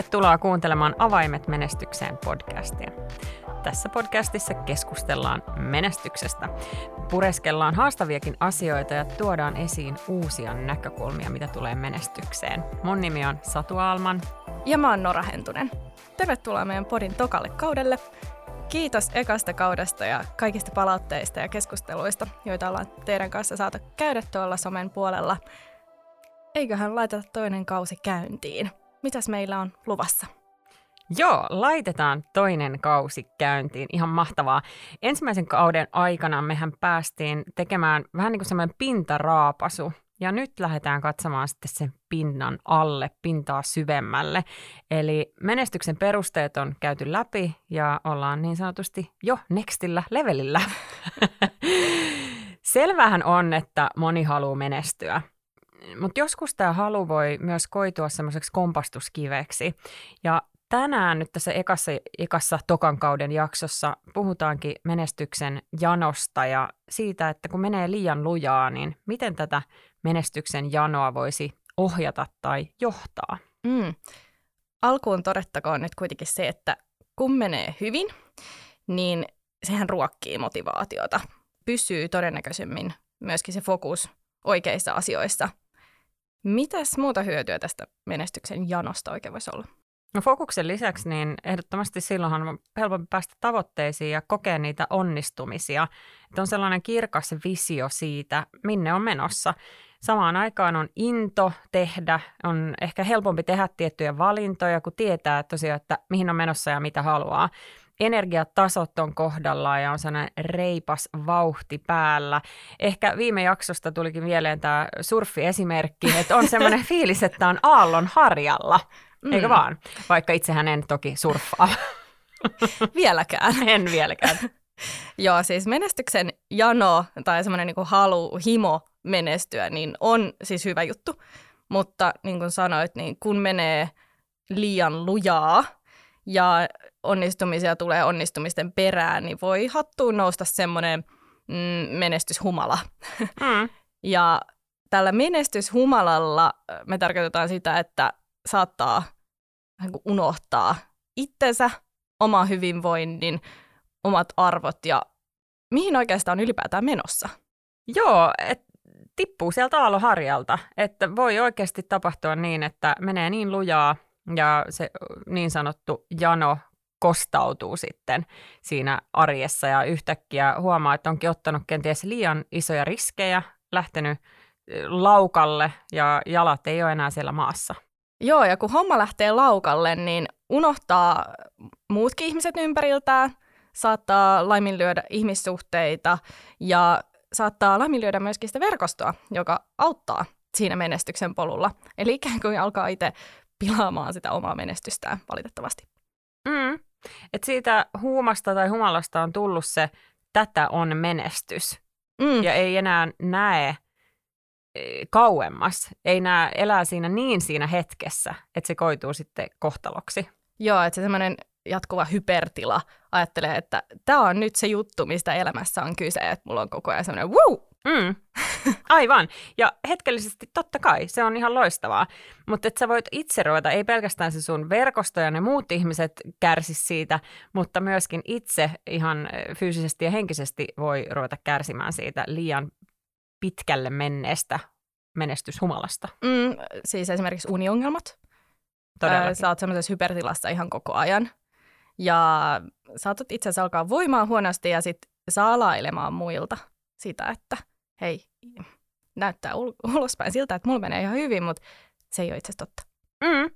Tervetuloa kuuntelemaan Avaimet menestykseen podcastia. Tässä podcastissa keskustellaan menestyksestä. Pureskellaan haastaviakin asioita ja tuodaan esiin uusia näkökulmia, mitä tulee menestykseen. Mun nimi on Satu Alman. Ja mä oon Nora Hentunen. Tervetuloa meidän podin tokalle kaudelle. Kiitos ekasta kaudesta ja kaikista palautteista ja keskusteluista, joita ollaan teidän kanssa saatu käydä tuolla somen puolella. Eiköhän laiteta toinen kausi käyntiin. Mitäs meillä on luvassa? Joo, laitetaan toinen kausi käyntiin. Ihan mahtavaa. Ensimmäisen kauden aikana mehän päästiin tekemään vähän niin kuin semmoinen pintaraapasu. Ja nyt lähdetään katsomaan sitten sen pinnan alle, pintaa syvemmälle. Eli menestyksen perusteet on käyty läpi ja ollaan niin sanotusti jo nextillä levelillä. Selvähän on, että moni haluaa menestyä. Mutta joskus tämä halu voi myös koitua semmoiseksi kompastuskiveksi. Ja tänään nyt tässä ekassa, ekassa tokan kauden jaksossa puhutaankin menestyksen janosta ja siitä, että kun menee liian lujaa, niin miten tätä menestyksen janoa voisi ohjata tai johtaa? Mm. Alkuun todettakoon nyt kuitenkin se, että kun menee hyvin, niin sehän ruokkii motivaatiota. Pysyy todennäköisemmin myöskin se fokus oikeissa asioissa – Mitäs muuta hyötyä tästä menestyksen janosta oikein voisi olla? No fokuksen lisäksi niin ehdottomasti silloinhan on helpompi päästä tavoitteisiin ja kokea niitä onnistumisia. Että on sellainen kirkas visio siitä, minne on menossa. Samaan aikaan on into tehdä, on ehkä helpompi tehdä tiettyjä valintoja, kun tietää tosiaan, että mihin on menossa ja mitä haluaa energiatasot on kohdallaan ja on sellainen reipas vauhti päällä. Ehkä viime jaksosta tulikin mieleen tämä surffiesimerkki, että on sellainen fiilis, että on aallon harjalla, mm. eikö vaan? Vaikka itsehän en toki surffaa. Vieläkään. En vieläkään. Joo, siis menestyksen jano tai semmoinen niin halu, himo menestyä, niin on siis hyvä juttu. Mutta niin kuin sanoit, niin kun menee liian lujaa ja onnistumisia tulee onnistumisten perään, niin voi hattuun nousta semmoinen mm, menestyshumala. Mm. ja tällä menestyshumalalla me tarkoitetaan sitä, että saattaa unohtaa itsensä, oma hyvinvoinnin, omat arvot ja mihin oikeastaan on ylipäätään menossa. Joo, et tippuu sieltä aaloharjalta, että voi oikeasti tapahtua niin, että menee niin lujaa ja se niin sanottu jano kostautuu sitten siinä arjessa ja yhtäkkiä huomaa, että onkin ottanut kenties liian isoja riskejä, lähtenyt laukalle ja jalat ei ole enää siellä maassa. Joo, ja kun homma lähtee laukalle, niin unohtaa muutkin ihmiset ympäriltään, saattaa laiminlyödä ihmissuhteita ja saattaa laiminlyödä myöskin sitä verkostoa, joka auttaa siinä menestyksen polulla. Eli ikään kuin alkaa itse pilaamaan sitä omaa menestystään valitettavasti. Mm. Et siitä huumasta tai humalasta on tullut se, tätä on menestys. Mm. Ja ei enää näe e, kauemmas. Ei näe, elää siinä niin siinä hetkessä, että se koituu sitten kohtaloksi. Joo, että se semmoinen jatkuva hypertila ajattelee, että tämä on nyt se juttu, mistä elämässä on kyse, että mulla on koko ajan semmoinen wuu, Mm. Aivan. Ja hetkellisesti totta kai, se on ihan loistavaa. Mutta että sä voit itse ruveta, ei pelkästään se sun verkosto ja ne muut ihmiset kärsi siitä, mutta myöskin itse ihan fyysisesti ja henkisesti voi ruveta kärsimään siitä liian pitkälle menneestä menestyshumalasta. Mm, siis esimerkiksi uniongelmat. Todellakin. Sä oot semmoisessa hypertilassa ihan koko ajan. Ja saatat itse asiassa alkaa voimaan huonosti ja sitten salailemaan muilta sitä, että hei, näyttää ul- ulospäin siltä, että mulla menee ihan hyvin, mutta se ei ole itse totta. Mm.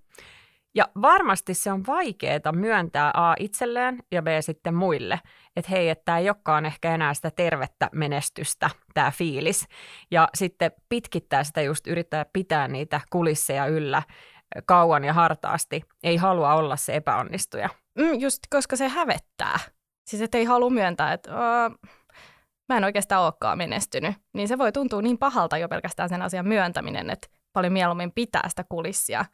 Ja varmasti se on vaikeaa myöntää A itselleen ja B sitten muille, että hei, että tämä ei olekaan ehkä enää sitä tervettä menestystä, tämä fiilis. Ja sitten pitkittää sitä just yrittää pitää niitä kulisseja yllä kauan ja hartaasti. Ei halua olla se epäonnistuja. Mm, just koska se hävettää. Siis että ei halua myöntää, että uh, mä en oikeastaan olekaan menestynyt, niin se voi tuntua niin pahalta jo pelkästään sen asian myöntäminen, että paljon mieluummin pitää sitä kulissia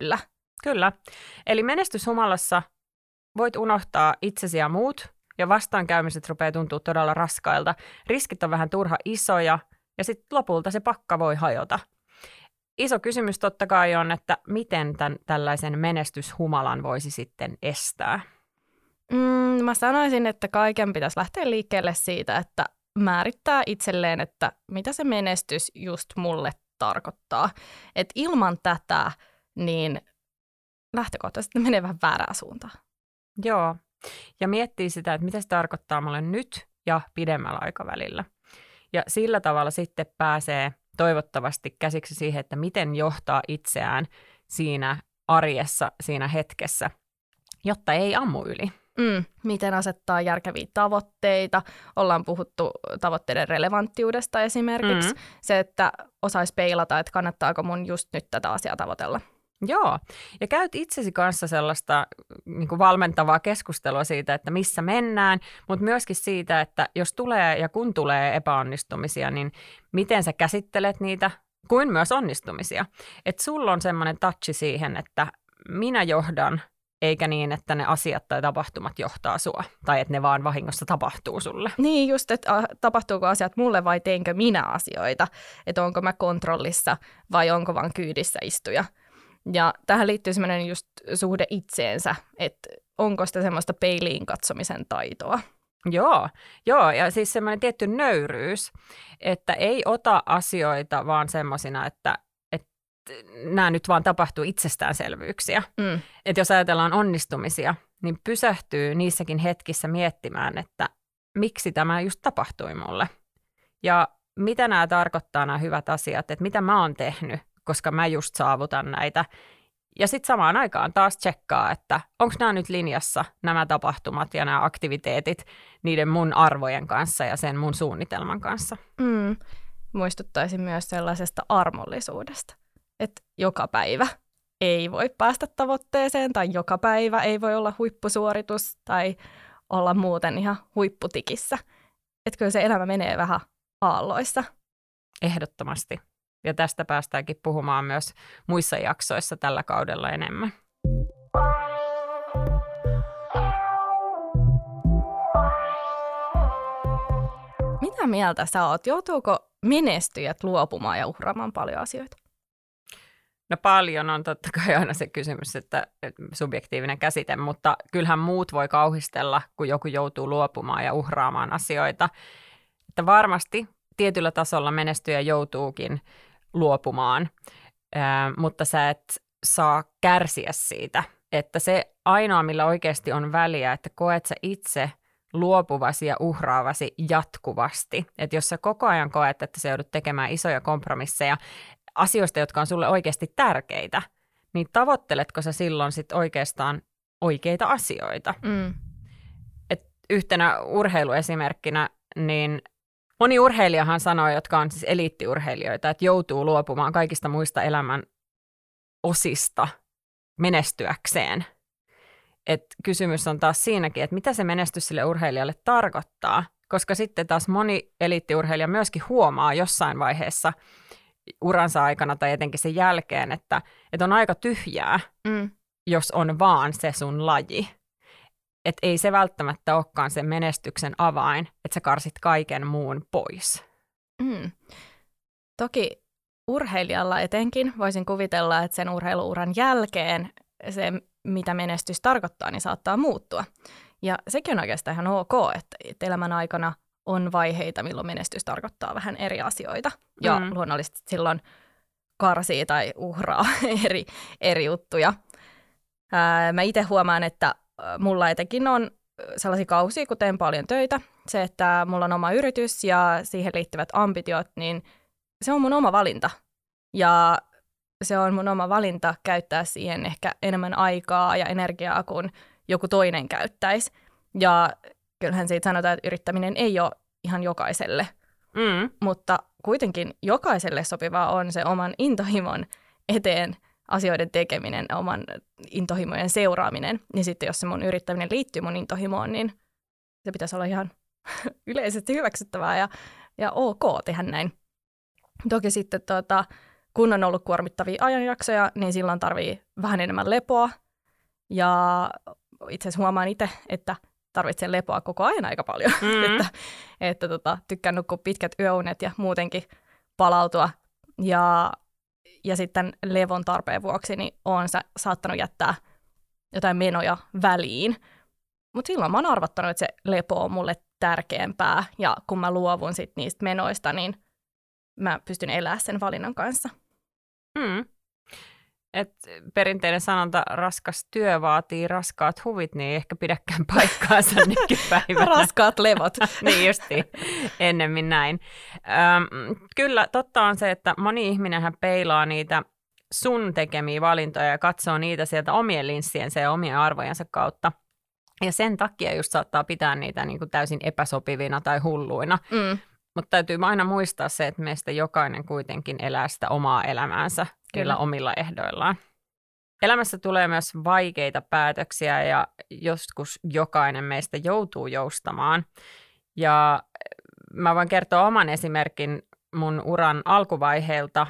yllä. Kyllä. Eli menestyshumalassa voit unohtaa itsesi ja muut, ja vastaankäymiset rupeaa tuntua todella raskailta. Riskit on vähän turha isoja, ja sitten lopulta se pakka voi hajota. iso kysymys totta kai on, että miten tämän, tällaisen menestyshumalan voisi sitten estää? Mm, mä sanoisin, että kaiken pitäisi lähteä liikkeelle siitä, että määrittää itselleen, että mitä se menestys just mulle tarkoittaa. Et ilman tätä, niin lähtökohtaisesti menee vähän väärää suuntaan. Joo, ja miettii sitä, että mitä se tarkoittaa mulle nyt ja pidemmällä aikavälillä. Ja sillä tavalla sitten pääsee toivottavasti käsiksi siihen, että miten johtaa itseään siinä arjessa, siinä hetkessä, jotta ei ammu yli. Mm, miten asettaa järkeviä tavoitteita. Ollaan puhuttu tavoitteiden relevanttiudesta esimerkiksi. Mm. Se, että osaisi peilata, että kannattaako mun just nyt tätä asiaa tavoitella. Joo, ja käyt itsesi kanssa sellaista niin kuin valmentavaa keskustelua siitä, että missä mennään, mutta myöskin siitä, että jos tulee ja kun tulee epäonnistumisia, niin miten sä käsittelet niitä, kuin myös onnistumisia. Että sulla on semmoinen touchi siihen, että minä johdan, eikä niin, että ne asiat tai tapahtumat johtaa sua, tai että ne vaan vahingossa tapahtuu sulle. Niin, just, että tapahtuuko asiat mulle vai teinkö minä asioita, että onko mä kontrollissa vai onko vaan kyydissä istuja. Ja tähän liittyy semmoinen just suhde itseensä, että onko sitä semmoista peiliin katsomisen taitoa. Joo, joo, ja siis semmoinen tietty nöyryys, että ei ota asioita vaan semmoisina, että, että nämä nyt vaan tapahtuu itsestäänselvyyksiä. Mm. Että jos ajatellaan onnistumisia, niin pysähtyy niissäkin hetkissä miettimään, että miksi tämä just tapahtui mulle. Ja mitä nämä tarkoittaa nämä hyvät asiat, että mitä mä oon tehnyt koska mä just saavutan näitä. Ja sitten samaan aikaan taas tsekkaa, että onko nämä nyt linjassa, nämä tapahtumat ja nämä aktiviteetit niiden mun arvojen kanssa ja sen mun suunnitelman kanssa. Mm. Muistuttaisin myös sellaisesta armollisuudesta, että joka päivä ei voi päästä tavoitteeseen tai joka päivä ei voi olla huippusuoritus tai olla muuten ihan huipputikissä. Että kyllä se elämä menee vähän aalloissa. Ehdottomasti. Ja tästä päästäänkin puhumaan myös muissa jaksoissa tällä kaudella enemmän. Mitä mieltä sä oot? Joutuuko menestyjät luopumaan ja uhraamaan paljon asioita? No paljon on totta kai aina se kysymys, että subjektiivinen käsite, mutta kyllähän muut voi kauhistella, kun joku joutuu luopumaan ja uhraamaan asioita. Että varmasti tietyllä tasolla menestyjä joutuukin luopumaan, mutta sä et saa kärsiä siitä. Että se ainoa, millä oikeasti on väliä, että koet sä itse luopuvasi ja uhraavasi jatkuvasti. Että jos sä koko ajan koet, että sä joudut tekemään isoja kompromisseja asioista, jotka on sulle oikeasti tärkeitä, niin tavoitteletko sä silloin sit oikeastaan oikeita asioita? Mm. Et yhtenä urheiluesimerkkinä, niin Moni urheilijahan sanoo, jotka on siis eliittiurheilijoita, että joutuu luopumaan kaikista muista elämän osista menestyäkseen. Et kysymys on taas siinäkin, että mitä se menestys sille urheilijalle tarkoittaa, koska sitten taas moni eliittiurheilija myöskin huomaa jossain vaiheessa uransa aikana tai etenkin sen jälkeen, että, että on aika tyhjää, mm. jos on vaan se sun laji että ei se välttämättä olekaan sen menestyksen avain, että sä karsit kaiken muun pois. Mm. Toki urheilijalla etenkin voisin kuvitella, että sen urheiluuran jälkeen se, mitä menestys tarkoittaa, niin saattaa muuttua. Ja sekin on oikeastaan ihan ok, että elämän aikana on vaiheita, milloin menestys tarkoittaa vähän eri asioita. Ja mm. luonnollisesti silloin karsii tai uhraa eri, eri juttuja. Ää, mä itse huomaan, että mulla etenkin on sellaisia kausia, kun teen paljon töitä. Se, että mulla on oma yritys ja siihen liittyvät ambitiot, niin se on mun oma valinta. Ja se on mun oma valinta käyttää siihen ehkä enemmän aikaa ja energiaa kuin joku toinen käyttäisi. Ja kyllähän siitä sanotaan, että yrittäminen ei ole ihan jokaiselle. Mm. Mutta kuitenkin jokaiselle sopivaa on se oman intohimon eteen asioiden tekeminen, oman intohimojen seuraaminen, niin sitten jos se mun yrittäminen liittyy mun intohimoon, niin se pitäisi olla ihan yleisesti hyväksyttävää ja, ja ok tehdä näin. Toki sitten tuota, kun on ollut kuormittavia ajanjaksoja, niin silloin tarvii vähän enemmän lepoa. Ja itse asiassa huomaan itse, että tarvitsen lepoa koko ajan aika paljon. Mm-hmm. että että tota, tykkään nukkua pitkät yöunet ja muutenkin palautua. Ja ja sitten levon tarpeen vuoksi niin on saattanut jättää jotain menoja väliin. Mutta silloin mä oon arvottanut, että se lepo on mulle tärkeämpää, ja kun mä luovun sit niistä menoista, niin mä pystyn elämään sen valinnan kanssa. Mm. Et perinteinen sanonta raskas työ vaatii raskaat huvit, niin ei ehkä pidäkään paikkaansa nykypäivänä. Raskaat levot. niin justi, ennemmin näin. Öm, kyllä, totta on se, että moni ihminenhän peilaa niitä sun tekemiä valintoja ja katsoo niitä sieltä omien linssiensä ja omien arvojensa kautta. Ja sen takia just saattaa pitää niitä niin kuin täysin epäsopivina tai hulluina. Mm. Mutta täytyy aina muistaa se, että meistä jokainen kuitenkin elää sitä omaa elämäänsä niillä omilla ehdoillaan. Elämässä tulee myös vaikeita päätöksiä ja joskus jokainen meistä joutuu joustamaan. Ja mä voin kertoa oman esimerkin mun uran alkuvaiheelta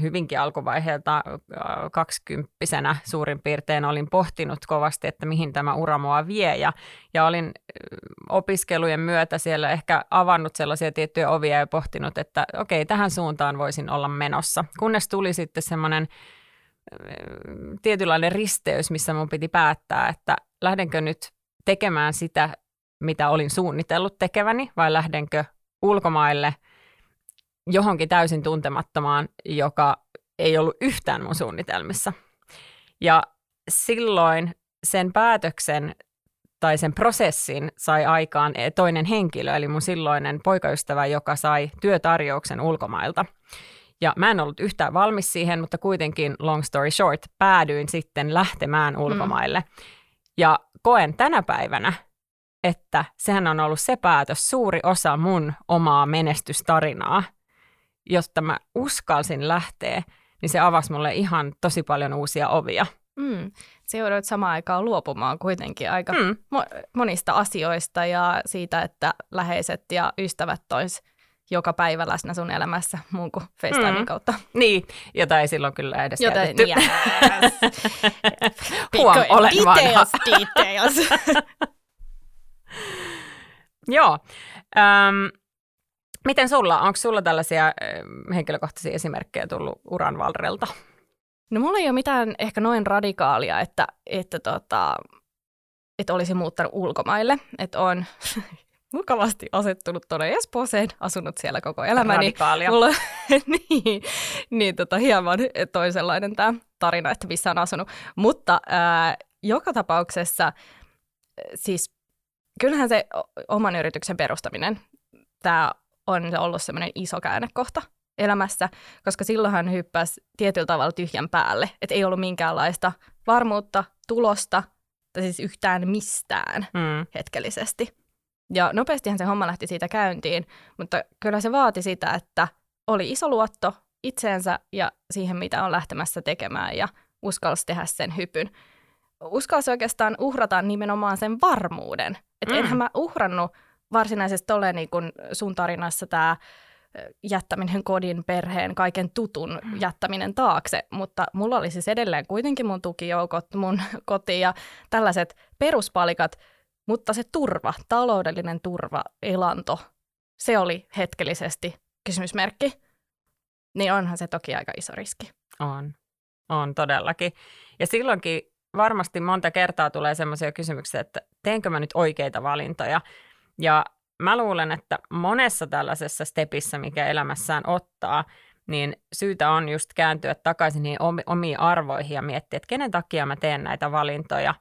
hyvinkin alkuvaiheelta kaksikymppisenä suurin piirtein olin pohtinut kovasti, että mihin tämä ura mua vie ja, ja olin opiskelujen myötä siellä ehkä avannut sellaisia tiettyjä ovia ja pohtinut, että okei, tähän suuntaan voisin olla menossa. Kunnes tuli sitten semmoinen tietynlainen risteys, missä mun piti päättää, että lähdenkö nyt tekemään sitä, mitä olin suunnitellut tekeväni vai lähdenkö ulkomaille – johonkin täysin tuntemattomaan, joka ei ollut yhtään mun suunnitelmissa. Ja silloin sen päätöksen tai sen prosessin sai aikaan toinen henkilö, eli mun silloinen poikaystävä, joka sai työtarjouksen ulkomailta. Ja mä en ollut yhtään valmis siihen, mutta kuitenkin, long story short, päädyin sitten lähtemään mm. ulkomaille. Mm. Ja koen tänä päivänä, että sehän on ollut se päätös, suuri osa mun omaa menestystarinaa – josta mä uskalsin lähteä, niin se avasi mulle ihan tosi paljon uusia ovia. Mm. Se joudut samaan aikaan luopumaan kuitenkin aika mm. mo- monista asioista ja siitä, että läheiset ja ystävät tois joka päivä läsnä sun elämässä muun kuin FaceTimein mm. kautta. Niin, jota ei silloin kyllä edes jota, käytetty. Yes. Huom, olen details, details. Joo. Um, Miten sulla, onko sulla tällaisia henkilökohtaisia esimerkkejä tullut uran valrelta? No mulla ei ole mitään ehkä noin radikaalia, että, että, tota, että olisi muuttanut ulkomaille. Että on mukavasti asettunut tuonne Espooseen, asunut siellä koko elämäni. Radikaalia. Mulla, niin, niin tota, hieman toisenlainen tämä tarina, että missä on asunut. Mutta ää, joka tapauksessa siis kyllähän se oman yrityksen perustaminen, tämä on ollut semmoinen iso käännekohta elämässä, koska silloin hän hyppäsi tietyllä tavalla tyhjän päälle, että ei ollut minkäänlaista varmuutta, tulosta, tai siis yhtään mistään mm. hetkellisesti. Ja nopeastihan se homma lähti siitä käyntiin, mutta kyllä se vaati sitä, että oli iso luotto itseensä ja siihen, mitä on lähtemässä tekemään ja uskalsi tehdä sen hypyn. Uskalsi oikeastaan uhrata nimenomaan sen varmuuden. Että mm. enhän mä uhrannut varsinaisesti ole niin kuin sun tarinassa tämä jättäminen kodin, perheen, kaiken tutun mm. jättäminen taakse, mutta mulla oli siis edelleen kuitenkin mun tukijoukot, mun koti ja tällaiset peruspalikat, mutta se turva, taloudellinen turva, elanto, se oli hetkellisesti kysymysmerkki. Niin onhan se toki aika iso riski. On, on todellakin. Ja silloinkin varmasti monta kertaa tulee sellaisia kysymyksiä, että teenkö mä nyt oikeita valintoja. Ja mä luulen, että monessa tällaisessa stepissä, mikä elämässään ottaa, niin syytä on just kääntyä takaisin niihin omiin arvoihin ja miettiä, että kenen takia mä teen näitä valintoja.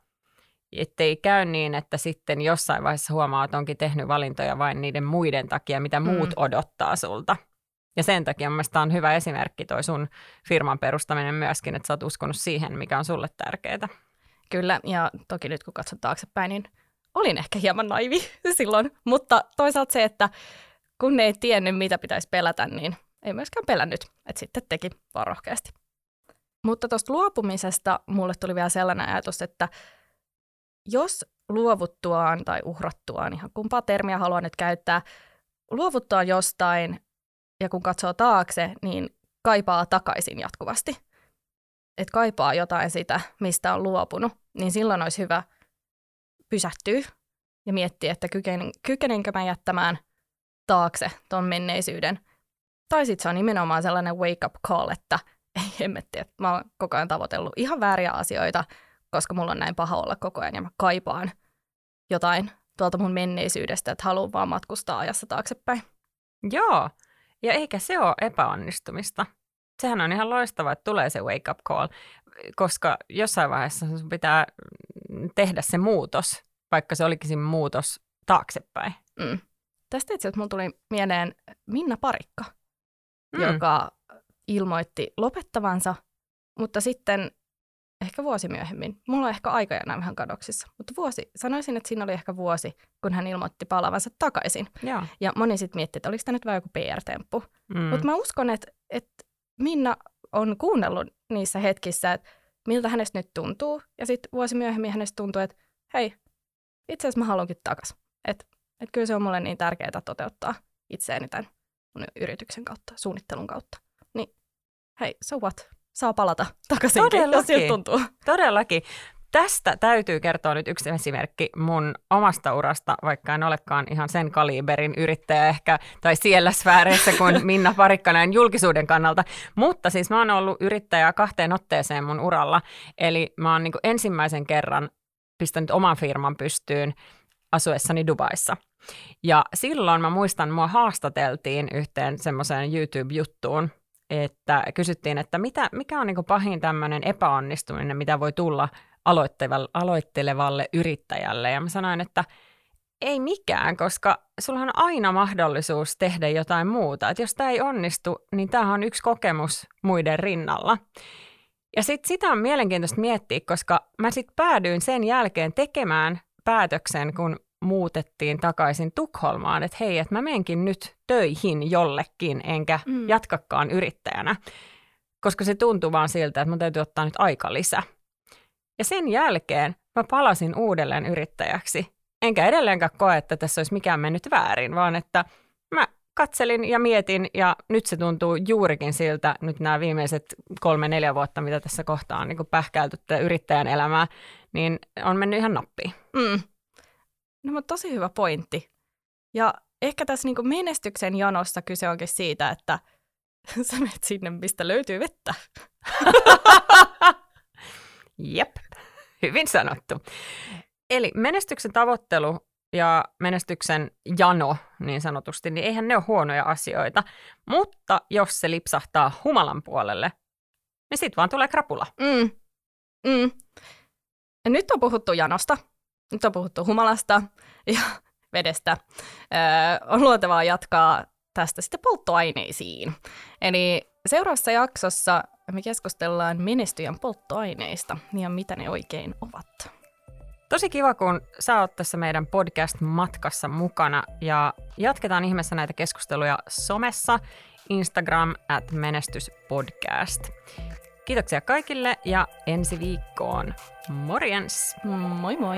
Ettei käy niin, että sitten jossain vaiheessa huomaa, että onkin tehnyt valintoja vain niiden muiden takia, mitä muut mm. odottaa sulta. Ja sen takia mielestäni on hyvä esimerkki toi sun firman perustaminen myöskin, että sä oot uskonut siihen, mikä on sulle tärkeää. Kyllä, ja toki nyt kun katsot taaksepäin, niin olin ehkä hieman naivi silloin, mutta toisaalta se, että kun ei tiennyt, mitä pitäisi pelätä, niin ei myöskään pelännyt, että sitten teki vaan rohkeasti. Mutta tuosta luopumisesta mulle tuli vielä sellainen ajatus, että jos luovuttuaan tai uhrattuaan, ihan kumpaa termiä haluan nyt käyttää, luovuttuaan jostain ja kun katsoo taakse, niin kaipaa takaisin jatkuvasti. Että kaipaa jotain sitä, mistä on luopunut, niin silloin olisi hyvä – pysähtyy ja miettii, että kyken, kykenenkö mä jättämään taakse ton menneisyyden. Tai sitten se on nimenomaan sellainen wake up call, että ei hemmetti, että mä oon koko ajan tavoitellut ihan vääriä asioita, koska mulla on näin paha olla koko ajan ja mä kaipaan jotain tuolta mun menneisyydestä, että haluan vaan matkustaa ajassa taaksepäin. Joo, ja eikä se ole epäonnistumista. Sehän on ihan loistavaa, että tulee se wake up call, koska jossain vaiheessa sun pitää tehdä se muutos, vaikka se olikin se muutos taaksepäin. Mm. Tästä itse asiassa mulla tuli mieleen Minna Parikka, mm. joka ilmoitti lopettavansa, mutta sitten ehkä vuosi myöhemmin, mulla on ehkä aikajana vähän kadoksissa, mutta vuosi, sanoisin, että siinä oli ehkä vuosi, kun hän ilmoitti palaavansa takaisin. Joo. Ja moni sitten mietti, että oliko tämä nyt vain joku PR-temppu. Mm. Mutta mä uskon, että, että Minna on kuunnellut niissä hetkissä, että miltä hänestä nyt tuntuu. Ja sitten vuosi myöhemmin hänestä tuntuu, että hei, itse asiassa mä haluankin takaisin. Että et kyllä se on mulle niin tärkeää toteuttaa itseäni tämän yrityksen kautta, suunnittelun kautta. Niin hei, so what? Saa palata takaisin, jos siltä tuntuu. Todellakin. Tästä täytyy kertoa nyt yksi esimerkki mun omasta urasta, vaikka en olekaan ihan sen kaliberin yrittäjä ehkä, tai siellä sfääreissä kuin Minna Parikka näin julkisuuden kannalta. Mutta siis mä oon ollut yrittäjä kahteen otteeseen mun uralla, eli mä oon niin ensimmäisen kerran pistänyt oman firman pystyyn asuessani Dubaissa. Ja silloin mä muistan, mua haastateltiin yhteen semmoiseen YouTube-juttuun, että kysyttiin, että mitä, mikä on niin pahin tämmöinen epäonnistuminen, mitä voi tulla aloittelevalle yrittäjälle. Ja mä sanoin, että ei mikään, koska sulla on aina mahdollisuus tehdä jotain muuta. Että jos tämä ei onnistu, niin tämä on yksi kokemus muiden rinnalla. Ja sit sitä on mielenkiintoista miettiä, koska mä sitten päädyin sen jälkeen tekemään päätöksen, kun muutettiin takaisin Tukholmaan, että hei, että mä menenkin nyt töihin jollekin, enkä mm. jatkakaan yrittäjänä, koska se tuntuu vaan siltä, että mun täytyy ottaa nyt aika lisä. Ja sen jälkeen mä palasin uudelleen yrittäjäksi, enkä edelleenkään koe, että tässä olisi mikään mennyt väärin, vaan että mä katselin ja mietin, ja nyt se tuntuu juurikin siltä, nyt nämä viimeiset kolme-neljä vuotta, mitä tässä kohtaa on niin pähkäilty yrittäjän elämää, niin on mennyt ihan nappiin. Mm. No mutta tosi hyvä pointti. Ja ehkä tässä niin menestyksen janossa kyse onkin siitä, että sä menet sinne, mistä löytyy vettä. Jep, hyvin sanottu. Eli menestyksen tavoittelu ja menestyksen jano niin sanotusti, niin eihän ne ole huonoja asioita. Mutta jos se lipsahtaa humalan puolelle, niin sitten vaan tulee krapula. Mm. Mm. Ja nyt on puhuttu janosta, nyt on puhuttu humalasta ja vedestä. Öö, on luontevaa jatkaa tästä sitten polttoaineisiin. Eli seuraavassa jaksossa me keskustellaan menestyjän polttoaineista ja mitä ne oikein ovat. Tosi kiva, kun sä oot tässä meidän podcast-matkassa mukana ja jatketaan ihmeessä näitä keskusteluja somessa, Instagram at menestyspodcast. Kiitoksia kaikille ja ensi viikkoon. Morjens! Moi moi!